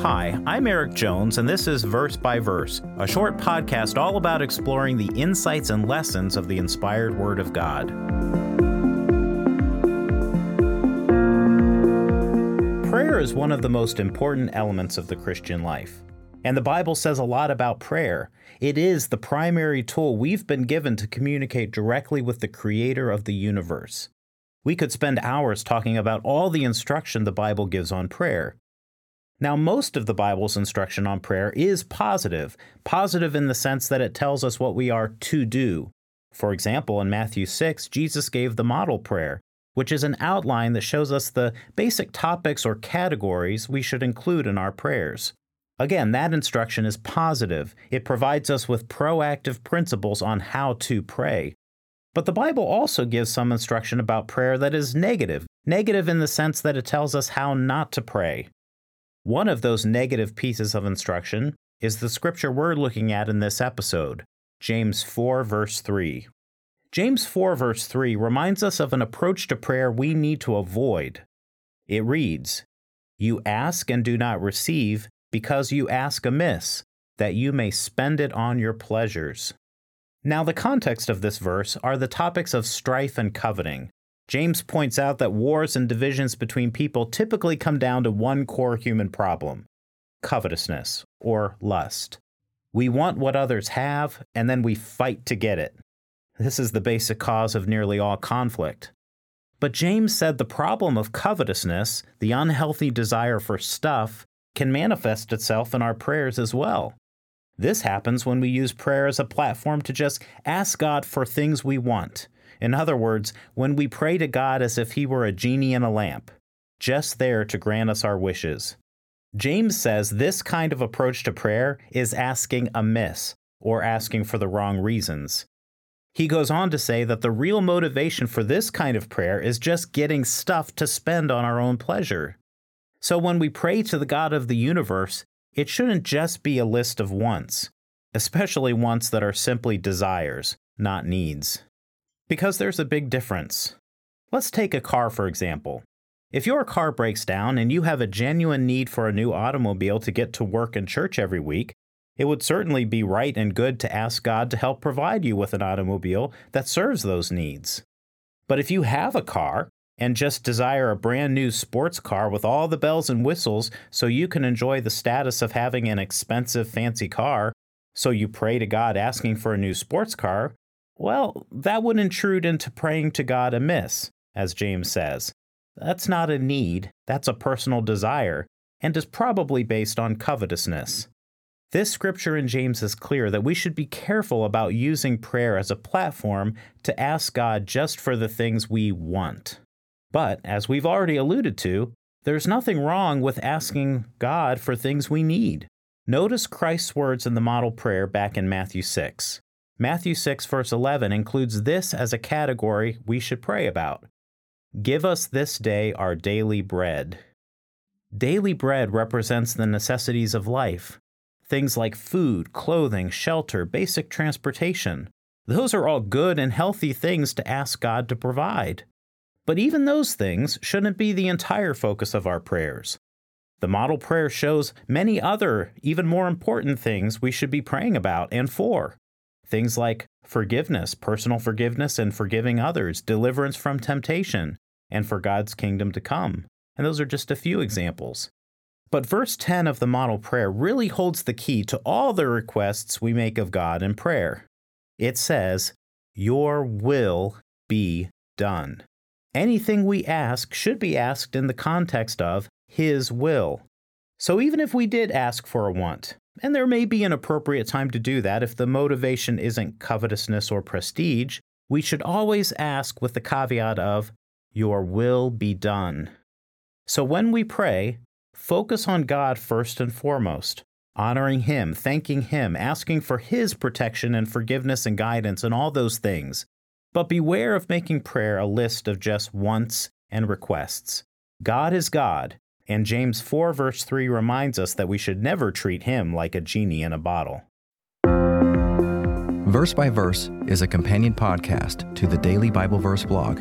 Hi, I'm Erik Jones, and this is Verse by Verse, a short podcast all about exploring the insights and lessons of the inspired Word of God. Prayer is one of the most important elements of the Christian life. And the Bible says a lot about prayer. It is the primary tool we've been given to communicate directly with the Creator of the universe. We could spend hours talking about all the instruction the Bible gives on prayer. Now, most of the Bible's instruction on prayer is positive, positive in the sense that it tells us what we are to do. For example, in Matthew 6, Jesus gave the model prayer, which is an outline that shows us the basic topics or categories we should include in our prayers. Again, that instruction is positive. It provides us with proactive principles on how to pray. But the Bible also gives some instruction about prayer that is negative, negative in the sense that it tells us how not to pray. One of those negative pieces of instruction is the scripture we're looking at in this episode, James 4, verse 3. James 4, verse 3 reminds us of an approach to prayer we need to avoid. It reads, You ask and do not receive because you ask amiss, that you may spend it on your pleasures. Now, the context of this verse are the topics of strife and coveting. James points out that wars and divisions between people typically come down to one core human problem covetousness, or lust. We want what others have, and then we fight to get it. This is the basic cause of nearly all conflict. But James said the problem of covetousness, the unhealthy desire for stuff, can manifest itself in our prayers as well. This happens when we use prayer as a platform to just ask God for things we want. In other words, when we pray to God as if He were a genie in a lamp, just there to grant us our wishes. James says this kind of approach to prayer is asking amiss, or asking for the wrong reasons. He goes on to say that the real motivation for this kind of prayer is just getting stuff to spend on our own pleasure. So when we pray to the God of the universe, it shouldn't just be a list of wants, especially wants that are simply desires, not needs. Because there's a big difference. Let's take a car, for example. If your car breaks down and you have a genuine need for a new automobile to get to work and church every week, it would certainly be right and good to ask God to help provide you with an automobile that serves those needs. But if you have a car and just desire a brand new sports car with all the bells and whistles so you can enjoy the status of having an expensive, fancy car, so you pray to God asking for a new sports car, well, that would intrude into praying to God amiss, as James says. That's not a need, that's a personal desire, and is probably based on covetousness. This scripture in James is clear that we should be careful about using prayer as a platform to ask God just for the things we want. But, as we've already alluded to, there's nothing wrong with asking God for things we need. Notice Christ's words in the model prayer back in Matthew 6. Matthew 6, verse 11, includes this as a category we should pray about Give us this day our daily bread. Daily bread represents the necessities of life things like food, clothing, shelter, basic transportation. Those are all good and healthy things to ask God to provide. But even those things shouldn't be the entire focus of our prayers. The model prayer shows many other, even more important things we should be praying about and for. Things like forgiveness, personal forgiveness, and forgiving others, deliverance from temptation, and for God's kingdom to come. And those are just a few examples. But verse 10 of the model prayer really holds the key to all the requests we make of God in prayer. It says, Your will be done. Anything we ask should be asked in the context of His will. So even if we did ask for a want, and there may be an appropriate time to do that if the motivation isn't covetousness or prestige, we should always ask with the caveat of, Your will be done. So when we pray, focus on God first and foremost, honoring Him, thanking Him, asking for His protection and forgiveness and guidance and all those things. But beware of making prayer a list of just wants and requests. God is God, and James 4, verse 3 reminds us that we should never treat him like a genie in a bottle. Verse by Verse is a companion podcast to the Daily Bible Verse blog,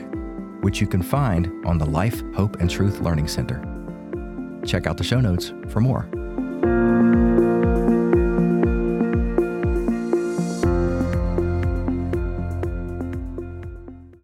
which you can find on the Life, Hope, and Truth Learning Center. Check out the show notes for more.